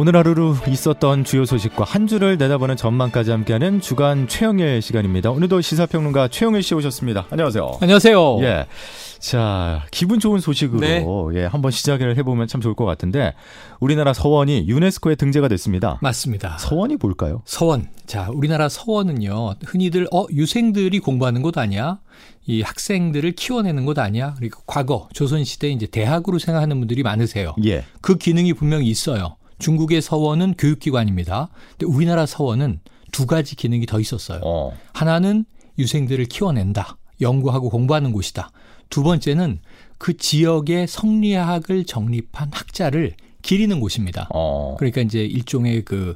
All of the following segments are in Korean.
오늘 하루로 있었던 주요 소식과 한 주를 내다보는 전망까지 함께하는 주간 최영일 시간입니다. 오늘도 시사평론가 최영일 씨 오셨습니다. 안녕하세요. 안녕하세요. 예. 자, 기분 좋은 소식으로 네. 예, 한번 시작을 해보면 참 좋을 것 같은데 우리나라 서원이 유네스코에 등재가 됐습니다. 맞습니다. 서원이 뭘까요? 서원. 자, 우리나라 서원은요, 흔히들, 어, 유생들이 공부하는 곳 아니야? 이 학생들을 키워내는 곳 아니야? 그리고 과거, 조선 시대 이제 대학으로 생각하는 분들이 많으세요. 예. 그 기능이 분명히 있어요. 중국의 서원은 교육기관입니다. 근데 우리나라 서원은 두 가지 기능이 더 있었어요. 어. 하나는 유생들을 키워낸다. 연구하고 공부하는 곳이다. 두 번째는 그 지역의 성리학을 정립한 학자를 기리는 곳입니다. 어. 그러니까 이제 일종의 그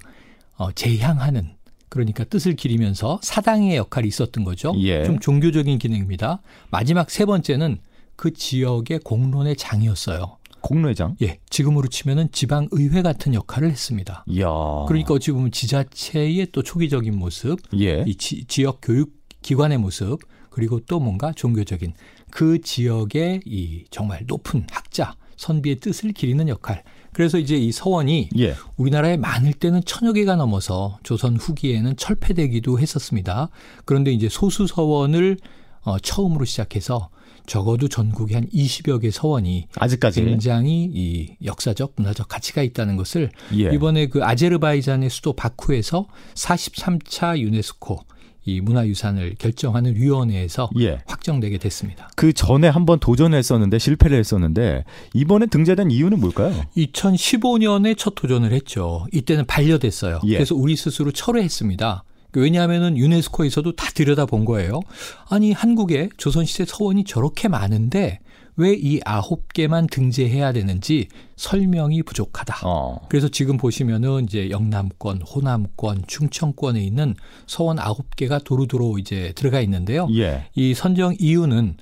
어, 제향하는 그러니까 뜻을 기리면서 사당의 역할이 있었던 거죠. 예. 좀 종교적인 기능입니다. 마지막 세 번째는 그 지역의 공론의 장이었어요. 공로회장. 예, 지금으로 치면은 지방 의회 같은 역할을 했습니다. 이야. 그러니까 어찌 보면 지자체의 또 초기적인 모습, 예. 이 지, 지역 교육 기관의 모습, 그리고 또 뭔가 종교적인 그 지역의 이 정말 높은 학자 선비의 뜻을 기리는 역할. 그래서 이제 이 서원이 예. 우리나라에 많을 때는 천여 개가 넘어서 조선 후기에는 철폐되기도 했었습니다. 그런데 이제 소수 서원을 어, 처음으로 시작해서 적어도 전국에 한 20여 개 서원이 아직까지. 굉장히 이 역사적 문화적 가치가 있다는 것을 예. 이번에 그 아제르바이잔의 수도 바쿠에서 43차 유네스코 이 문화유산을 결정하는 위원회에서 예. 확정되게 됐습니다. 그 전에 한번 도전했었는데 실패를 했었는데 이번에 등재된 이유는 뭘까요? 2015년에 첫 도전을 했죠. 이때는 반려됐어요. 예. 그래서 우리 스스로 철회했습니다. 왜냐하면은 유네스코에서도 다 들여다본 거예요. 아니 한국에 조선시대 서원이 저렇게 많은데 왜 이 아홉 개만 등재해야 되는지 설명이 부족하다. 어. 그래서 지금 보시면은 이제 영남권, 호남권, 충청권에 있는 서원 아홉 개가 도루도루 이제 들어가 있는데요. 예. 이 선정 이유는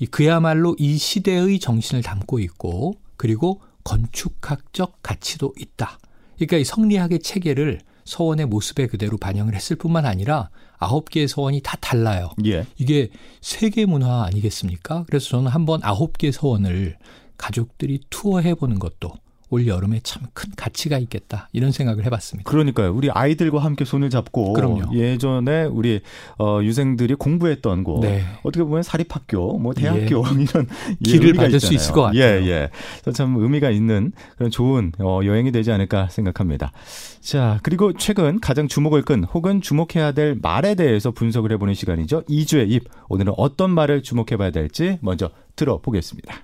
이 그야말로 이 시대의 정신을 담고 있고 그리고 건축학적 가치도 있다. 그러니까 이 성리학의 체계를 서원의 모습에 그대로 반영을 했을 뿐만 아니라 아홉 개의 서원이 다 달라요. 예. 이게 세계 문화 아니겠습니까? 그래서 저는 한번 아홉 개 서원을 가족들이 투어해 보는 것도 올 여름에 참 큰 가치가 있겠다 이런 생각을 해봤습니다. 그러니까요. 우리 아이들과 함께 손을 잡고 그럼요. 예전에 우리 어, 유생들이 공부했던 곳 네. 어떻게 보면 사립학교, 뭐 대학교 이런 예, 길을 의미가 받을 수 있잖아요. 있을 것 같아요. 예, 예. 그래서 참 의미가 있는 그런 좋은 어, 여행이 되지 않을까 생각합니다. 자, 그리고 최근 가장 주목을 끈 혹은 주목해야 될 말에 대해서 분석을 해보는 시간이죠. 2주의 입. 오늘은 어떤 말을 주목해봐야 될지 먼저 들어보겠습니다.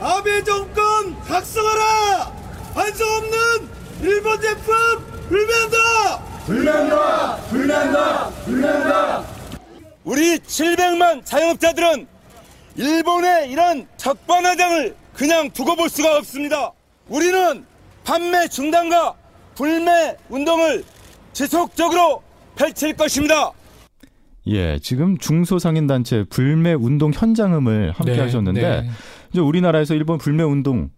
아베 정권 각성하라! 반성 없는 일본 제품 불매한다! 불매한다! 불매한다! 불매한다! 우리 700만 자영업자들은 일본의 이런 적반하장을 그냥 두고 볼 수가 없습니다. 우리는 판매 중단과 불매 운동을 지속적으로 펼칠 것입니다. 예, 지금 중소상인단체 불매 운동 현장음을 함께 네, 하셨는데 네. 이제 우리나라에서 일본 불매 운동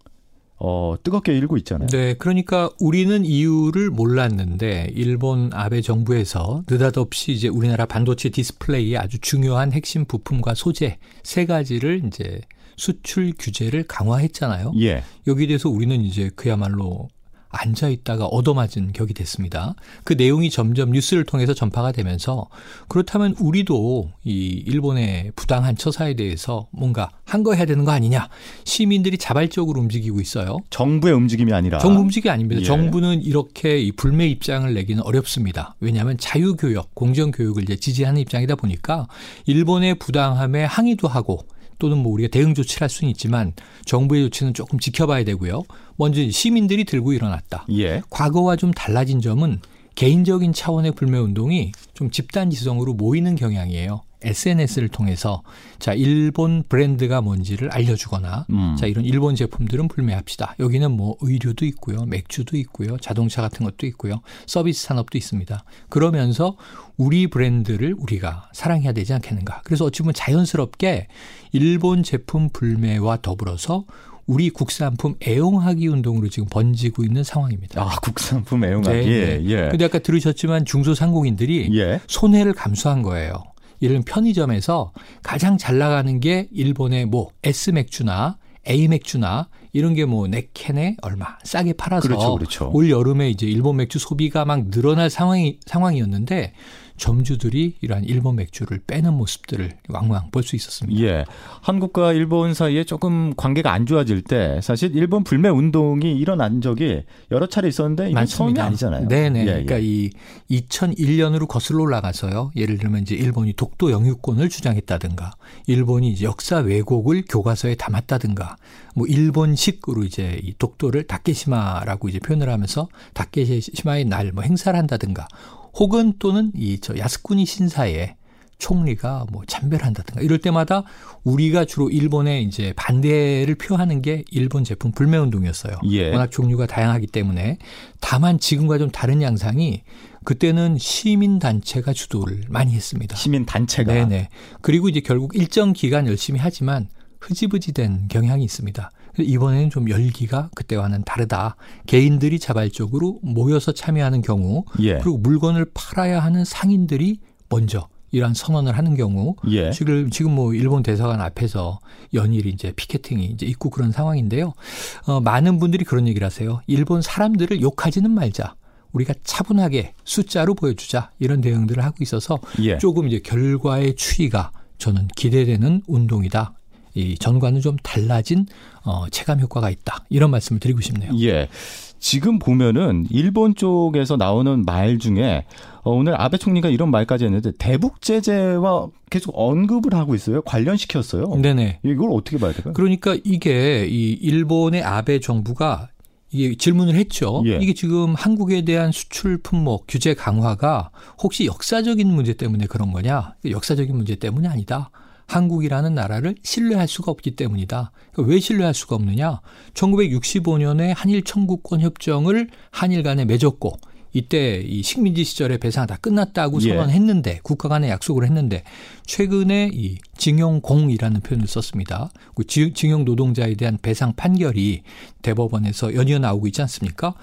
어, 뜨겁게 일고 있잖아요. 네, 그러니까 우리는 이유를 몰랐는데 일본 아베 정부에서 느닷없이 이제 우리나라 반도체 디스플레이의 아주 중요한 핵심 부품과 소재 세 가지를 이제 수출 규제를 강화했잖아요. 예. 여기에 대해서 우리는 이제 그야말로 앉아 있다가 얻어맞은 격이 됐습니다. 그 내용이 점점 뉴스를 통해서 전파가 되면서 그렇다면 우리도 이 일본의 부당한 처사에 대해서 뭔가 한 거 해야 되는 거 아니냐. 시민들이 자발적으로 움직이고 있어요. 정부의 움직임이 아니라 정부 움직이 아닙니다. 예. 정부는 이렇게 이 불매 입장을 내기는 어렵습니다. 왜냐하면 자유교역, 공정교육을 이제 지지하는 입장이다 보니까 일본의 부당함에 항의도 하고 또는 뭐 우리가 대응 조치를 할 수는 있지만 정부의 조치는 조금 지켜봐야 되고요. 먼저 시민들이 들고 일어났다. 예. 과거와 좀 달라진 점은 개인적인 차원의 불매 운동이 좀 집단 지성으로 모이는 경향이에요. SNS를 통해서 자 일본 브랜드가 뭔지를 알려주거나 음. 자 이런 일본 제품들은 불매합시다. 여기는 뭐 의류도 있고요, 맥주도 있고요, 자동차 같은 것도 있고요, 서비스 산업도 있습니다. 그러면서 우리 브랜드를 우리가 사랑해야 되지 않겠는가. 그래서 어찌 보면 자연스럽게 일본 제품 불매와 더불어서 우리 국산품 애용하기 운동으로 지금 번지고 있는 상황입니다. 아, 국산품 애용하기. 네, 예. 예. 근데 아까 들으셨지만 중소상공인들이 예. 손해를 감수한 거예요. 이런 편의점에서 가장 잘 나가는 게 일본의 뭐 S 맥주나 A 맥주나 이런 게 뭐 네 캔에 얼마 싸게 팔아서 그렇죠, 그렇죠. 올 여름에 이제 일본 맥주 소비가 막 늘어날 상황이 상황이었는데 점주들이 이러한 일본 맥주를 빼는 모습들을 왕왕 볼 수 있었습니다. 예. 한국과 일본 사이에 조금 관계가 안 좋아질 때 사실 일본 불매 운동이 일어난 적이 여러 차례 있었는데 이건 처음이 아니잖아요. 네 네. 예, 그러니까 예. 이 2001년으로 거슬러 올라가서요. 예를 들면 이제 일본이 독도 영유권을 주장했다든가, 일본이 역사 왜곡을 교과서에 담았다든가, 뭐 일본식으로 이제 이 독도를 다케시마라고 이제 표현을 하면서 다케시마의 날 뭐 행사를 한다든가, 혹은 또는 이 저 야스쿠니 신사에 총리가 뭐 참배를 한다든가 이럴 때마다 우리가 주로 일본에 이제 반대를 표하는 게 일본 제품 불매 운동이었어요. 예. 워낙 종류가 다양하기 때문에 다만 지금과 좀 다른 양상이 그때는 시민 단체가 주도를 많이 했습니다. 시민 단체가 네네. 그리고 이제 결국 일정 기간 열심히 하지만 흐지부지된 경향이 있습니다. 이번에는 좀 열기가 그때와는 다르다. 개인들이 자발적으로 모여서 참여하는 경우, 예. 그리고 물건을 팔아야 하는 상인들이 먼저 이러한 선언을 하는 경우, 예. 지금 지금 뭐 일본 대사관 앞에서 연일 이제 피켓팅이 이제 있고 그런 상황인데요. 어, 많은 분들이 그런 얘기를 하세요. 일본 사람들을 욕하지는 말자. 우리가 차분하게 숫자로 보여주자 이런 대응들을 하고 있어서 예. 조금 이제 결과의 추이가 저는 기대되는 운동이다. 이 전과는 좀 달라진 어, 체감 효과가 있다. 이런 말씀을 드리고 싶네요. 예. 지금 보면은 일본 쪽에서 나오는 말 중에 어, 오늘 아베 총리가 이런 말까지 했는데 대북 제재와 계속 언급을 하고 있어요. 관련시켰어요. 네네. 이걸 어떻게 봐야 될까요? 그러니까 이게 이 일본의 아베 정부가 이게 질문을 했죠. 예. 이게 지금 한국에 대한 수출 품목 규제 강화가 혹시 역사적인 문제 때문에 그런 거냐? 역사적인 문제 때문이 아니다. 한국이라는 나라를 신뢰할 수가 없기 때문이다. 그러니까 왜 신뢰할 수가 없느냐? 1965년에 한일 청구권 협정을 한일 간에 맺었고 이때 이 식민지 시절에 배상 다 끝났다고 예. 선언했는데 국가 간에 약속을 했는데 최근에 이 징용공이라는 표현을 썼습니다. 그 지- 징용 노동자에 대한 배상 판결이 대법원에서 연이어 나오고 있지 않습니까?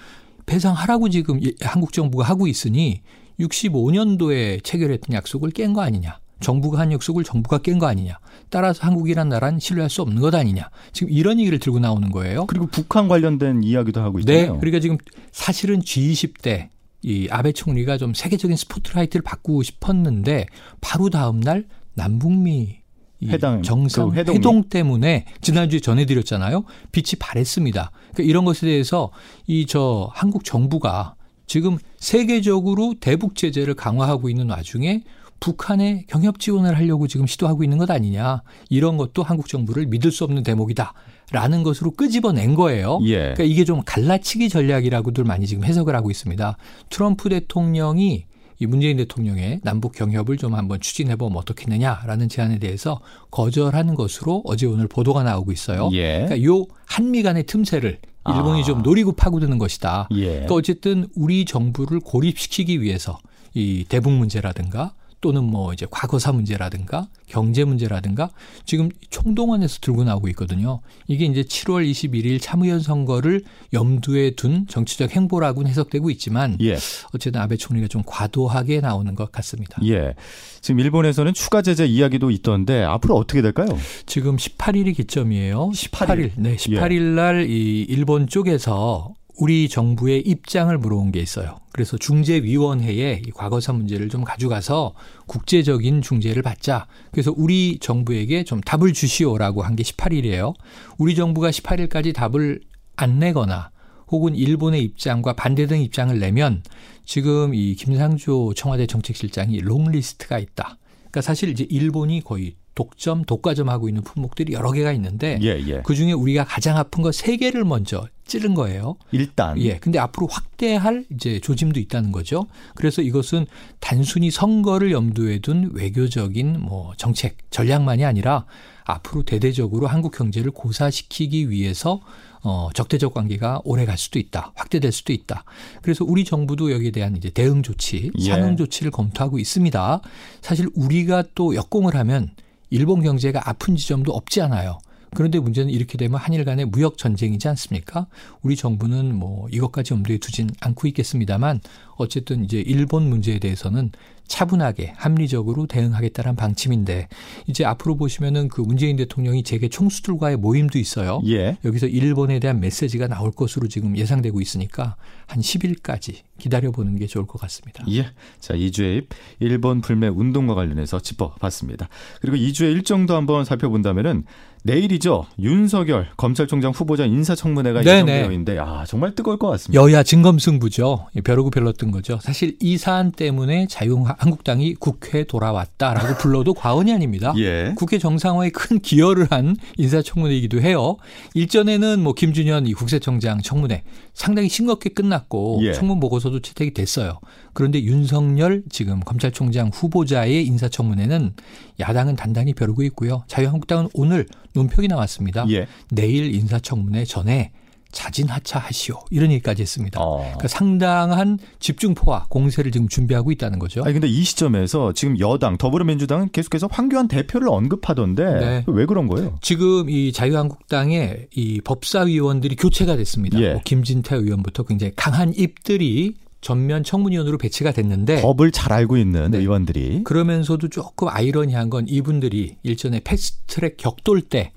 배상하라고 지금 이- 한국 정부가 하고 있으니 65년도에 체결했던 약속을 깬 거 아니냐. 정부가 한 약속을 정부가 깬 거 아니냐. 따라서 한국이란 나라는 신뢰할 수 없는 것 아니냐. 지금 이런 얘기를 들고 나오는 거예요. 그리고 북한 관련된 이야기도 하고 네. 있잖아요. 그러니까 지금 사실은 G20 때 이 아베 총리가 좀 세계적인 스포트라이트를 받고 싶었는데 바로 다음 날 남북미 이 회담, 정상 그. 회동 때문에 지난주에 전해드렸잖아요. 빛이 발했습니다. 그러니까 이런 것에 대해서 이 저 한국 정부가 지금 세계적으로 대북 제재를 강화하고 있는 와중에 북한에 경협 지원을 하려고 지금 시도하고 있는 것 아니냐. 이런 것도 한국 정부를 믿을 수 없는 대목이다. 라는 것으로 끄집어낸 거예요. 예. 그러니까 이게 좀 갈라치기 전략이라고들 많이 지금 해석을 하고 있습니다. 트럼프 대통령이 이 문재인 대통령의 남북 경협을 좀 한번 추진해 보면 어떻겠느냐라는 제안에 대해서 거절하는 것으로 어제 오늘 보도가 나오고 있어요. 예. 그러니까 요 한미 간의 틈새를 일본이 아. 좀 노리고 파고드는 것이다. 예. 그러니까 어쨌든 우리 정부를 고립시키기 위해서 이 대북 문제라든가 또는 뭐 이제 과거사 문제라든가 경제 문제라든가 지금 총동원해서 들고 나오고 있거든요. 이게 이제 7월 21일 참의원 선거를 염두에 둔 정치적 행보라고는 해석되고 있지만 예. 어쨌든 아베 총리가 좀 과도하게 나오는 것 같습니다. 예. 지금 일본에서는 추가 제재 이야기도 있던데 앞으로 어떻게 될까요? 지금 18일이 기점이에요. 18일. 네, 18일 날 이 일본 쪽에서 우리 정부의 입장을 물어온 게 있어요. 그래서 중재위원회에 이 과거사 문제를 좀 가져가서 국제적인 중재를 받자. 그래서 우리 정부에게 좀 답을 주시오라고 한 게 18일이에요. 우리 정부가 18일까지 답을 안 내거나 혹은 일본의 입장과 반대되는 입장을 내면 지금 이 김상조 청와대 정책실장이 롱리스트가 있다. 그러니까 사실 이제 일본이 거의 독점, 독과점 하고 있는 품목들이 여러 개가 있는데 예, 예. 그 중에 우리가 가장 아픈 거 세 개를 먼저 찌른 거예요. 일단 예. 근데 앞으로 확대할 이제 조짐도 있다는 거죠. 그래서 이것은 단순히 선거를 염두에 둔 외교적인 뭐 정책, 전략만이 아니라 앞으로 대대적으로 한국 경제를 고사시키기 위해서 어, 적대적 관계가 오래 갈 수도 있다. 확대될 수도 있다. 그래서 우리 정부도 여기에 대한 이제 대응 조치, 예. 상응 조치를 검토하고 있습니다. 사실 우리가 또 역공을 하면 일본 경제가 아픈 지점도 없지 않아요. 그런데 문제는 이렇게 되면 한일 간의 무역 전쟁이지 않습니까? 우리 정부는 뭐 이것까지 염두에 두진 않고 있겠습니다만 어쨌든 이제 일본 문제에 대해서는 차분하게 합리적으로 대응하겠다는 방침인데 이제 앞으로 보시면은 그 문재인 대통령이 재계 총수들과의 모임도 있어요. 예. 여기서 일본에 대한 메시지가 나올 것으로 지금 예상되고 있으니까 한 10일까지 기다려 보는 게 좋을 것 같습니다. 예. 자, 2주의 입 일본 불매 운동과 관련해서 짚어봤습니다. 그리고 2주의 일정도 한번 살펴본다면은 내일이죠. 윤석열 검찰총장 후보자 인사청문회가 네네. 예정되어 있는데 아, 정말 뜨거울 것 같습니다. 여야 진검승부죠. 벼르고 별렀던 거죠. 사실 이 사안 때문에 자유한국당이 국회에 돌아왔다라고 불러도 과언이 아닙니다. 예. 국회 정상화에 큰 기여를 한 인사청문회이기도 해요. 일전에는 뭐 김준현 이 국세청장 청문회 상당히 싱겁게 끝났고 예. 청문 보고서도 채택이 됐어요. 그런데 윤석열 지금 검찰총장 후보자의 인사청문회는 야당은 단단히 벼르고 있고요. 자유한국당은 오늘 논평이 나왔습니다. 예. 내일 인사청문회 전에 자진 하차하시오 이런 얘기까지 했습니다. 어. 그러니까 상당한 집중포화 공세를 지금 준비하고 있다는 거죠. 아니 근데 이 시점에서 지금 여당 더불어민주당은 계속해서 황교안 대표를 언급하던데 네. 왜 그런 거예요? 지금 이 자유한국당의 이 법사위원들이 교체가 됐습니다. 예. 뭐 김진태 의원부터 굉장히 강한 입들이 전면 청문위원으로 배치가 됐는데 법을 잘 알고 있는 네. 의원들이 그러면서도 조금 아이러니한 건 이분들이 일전에 패스트트랙 격돌 때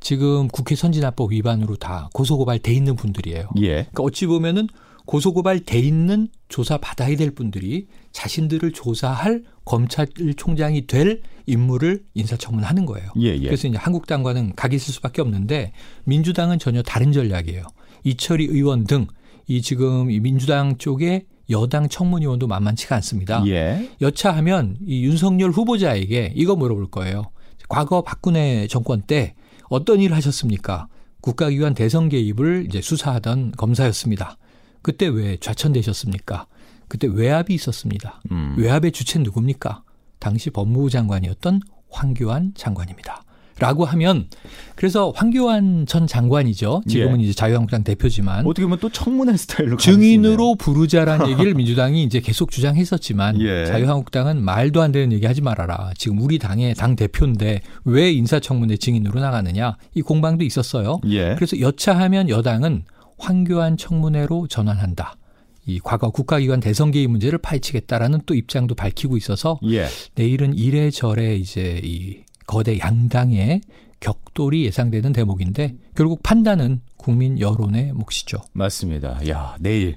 지금 국회 선진화법 위반으로 다 고소고발 돼 있는 분들이에요. 예. 그러니까 어찌 보면은 고소고발 돼 있는 조사 받아야 될 분들이 자신들을 조사할 검찰총장이 될 인물을 인사청문하는 거예요. 예, 예. 그래서 이제 한국당과는 각이 있을 수밖에 없는데 민주당은 전혀 다른 전략이에요. 이철희 의원 등 이 지금 이 민주당 쪽에 여당 청문위원도 만만치가 않습니다. 예. 여차하면 이 윤석열 후보자에게 이거 물어볼 거예요. 과거 박근혜 정권 때 어떤 일을 하셨습니까? 국가기관 대선 개입을 이제 수사하던 검사였습니다. 그때 왜 좌천되셨습니까? 그때 외압이 있었습니다. 음. 외압의 주체는 누굽니까? 당시 법무부 장관이었던 황교안 장관입니다. 라고 하면 그래서 황교안 전 장관이죠. 지금은 예. 이제 자유한국당 대표지만 어떻게 보면 또 청문회 스타일로 증인으로 부르자라는 얘기를 민주당이 이제 계속 주장했었지만 예. 자유한국당은 말도 안 되는 얘기 하지 말아라. 지금 우리 당의 당 대표인데 왜 인사청문회 증인으로 나가느냐 이 공방도 있었어요. 예. 그래서 여차하면 여당은 황교안 청문회로 전환한다. 이 과거 국가기관 대선 개입 문제를 파헤치겠다라는 또 입장도 밝히고 있어서 예. 내일은 이래저래 이제 이 거대 양당의 격돌이 예상되는 대목인데 결국 판단은 국민 여론의 몫이죠. 맞습니다. 야, 내일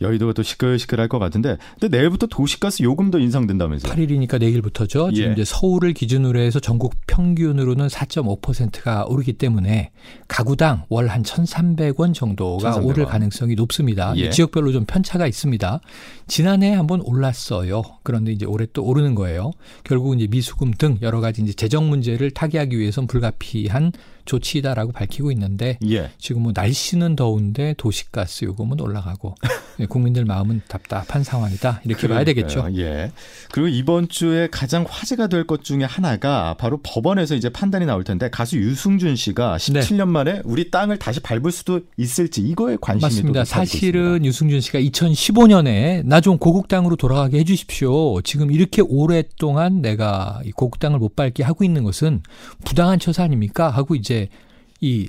여의도가 또 시끌시끌할 것 같은데 근데 내일부터 도시가스 요금도 인상된다면서요? 8일이니까 내일부터죠. 지금 예. 이제 서울을 기준으로 해서 전국 평균으로는 4.5%가 오르기 때문에 가구당 월 한 1,300원 정도가 1,300원. 오를 가능성이 높습니다. 예. 지역별로 좀 편차가 있습니다. 지난해 한번 올랐어요. 그런데 이제 올해 또 오르는 거예요. 결국 이제 미수금 등 여러 가지 이제 재정 문제를 타개하기 위해선 불가피한 조치이다라고 밝히고 있는데 예. 지금 뭐 날씨는 더운데 도시가스 요금은 올라가고 네, 국민들 마음은 답답한 상황이다 이렇게 봐야 되겠죠. 그러니까요. 예. 그리고 이번 주에 가장 화제가 될 것 중에 하나가 바로 법원에서 이제 판단이 나올 텐데 가수 유승준 씨가 네. 17년 만에 우리 땅을 다시 밟을 수도 있을지 이거에 관심이 맞습니다. 사실은 유승준 씨가 2015년에 나 좀 고국 땅으로 돌아가게 해주십시오. 지금 이렇게 오랫동안 내가 이 고국 땅을 못 밟게 하고 있는 것은 부당한 처사 아닙니까? 하고 이제 이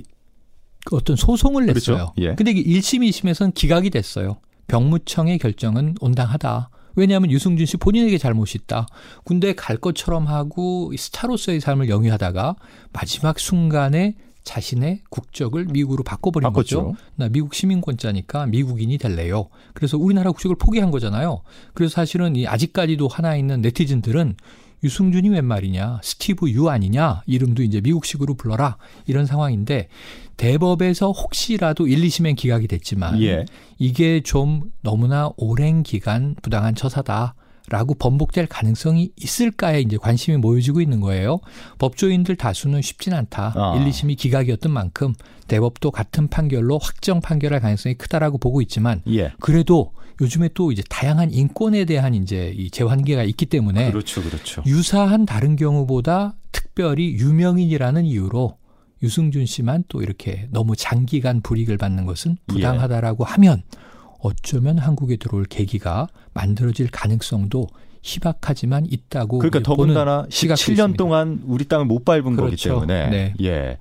어떤 소송을 그렇죠. 냈어요. 예. 근데 이게 1심, 2심에서는 기각이 됐어요. 병무청의 결정은 온당하다. 왜냐하면 유승준 씨 본인에게 잘못이 있다. 군대 갈 것처럼 하고 이 스타로서의 삶을 영위하다가 마지막 순간에 자신의 국적을 미국으로 바꿔버린 바꿨죠. 거죠. 나 미국 시민권자니까 미국인이 될래요. 그래서 우리나라 국적을 포기한 거잖아요. 그래서 사실은 이 아직까지도 하나 있는 네티즌들은 유승준이 웬 말이냐, 스티브 유 아니냐, 이름도 이제 미국식으로 불러라 이런 상황인데 대법에서 혹시라도 1, 2심엔 기각이 됐지만 예. 이게 좀 너무나 오랜 기간 부당한 처사다. 라고 번복될 가능성이 있을까에 이제 관심이 모여지고 있는 거예요. 법조인들 다수는 쉽진 않다. 아. 1, 2심이 기각이었던 만큼 대법도 같은 판결로 확정 판결할 가능성이 크다라고 보고 있지만 예. 그래도 요즘에 또 이제 다양한 인권에 대한 이제 이 재환계가 있기 때문에 그렇죠. 그렇죠. 유사한 다른 경우보다 특별히 유명인이라는 이유로 유승준 씨만 또 이렇게 너무 장기간 불이익을 받는 것은 예. 부당하다라고 하면 어쩌면 한국에 들어올 계기가 만들어질 가능성도 희박하지만 있다고 그러니까 더군다나 시각도 17년 있습니다. 동안 우리 땅을 못 밟은 거기 그렇죠. 때문에 네. 예.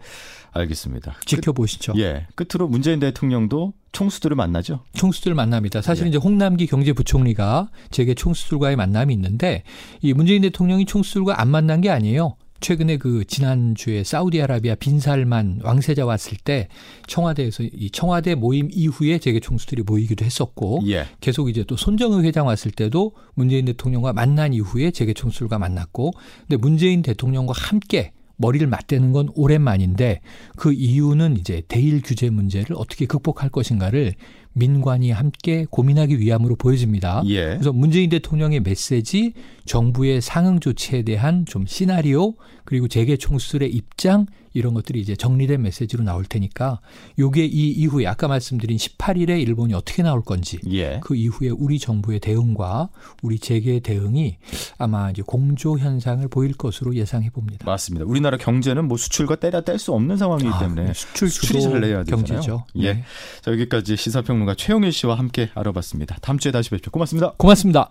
알겠습니다. 지켜보시죠. 끝, 예. 끝으로 문재인 대통령도 총수들을 만나죠. 총수들 만납니다. 사실 예. 이제 홍남기 경제부총리가 제게 총수들과의 만남이 있는데 이 문재인 대통령이 총수들과 안 만난 게 아니에요. 최근에 그 지난주에 사우디아라비아 빈살만 왕세자 왔을 때 청와대에서 이 청와대 모임 이후에 재계 총수들이 모이기도 했었고 예. 계속 이제 또 손정의 회장 왔을 때도 문재인 대통령과 만난 이후에 재계 총수들과 만났고 근데 문재인 대통령과 함께 머리를 맞대는 건 오랜만인데 그 이유는 이제 대일 규제 문제를 어떻게 극복할 것인가를 민관이 함께 고민하기 위함으로 보여집니다. 예. 그래서 문재인 대통령의 메시지, 정부의 상응 조치에 대한 좀 시나리오, 그리고 재계 총수들의 입장 이런 것들이 이제 정리된 메시지로 나올 테니까 요게 이 이후에 아까 말씀드린 18일에 일본이 어떻게 나올 건지 예. 그 이후에 우리 정부의 대응과 우리 재계의 대응이 아마 이제 공조 현상을 보일 것으로 예상해 봅니다. 맞습니다. 우리나라 경제는 뭐 수출과 때려 뗄 수 없는 상황이기 아, 때문에 수출 수출이 잘 내야 되잖아요. 경제죠. 예. 네. 자, 여기까지 시사평론가 최용일 씨와 함께 알아봤습니다. 다음 주에 다시 뵙죠. 고맙습니다. 고맙습니다.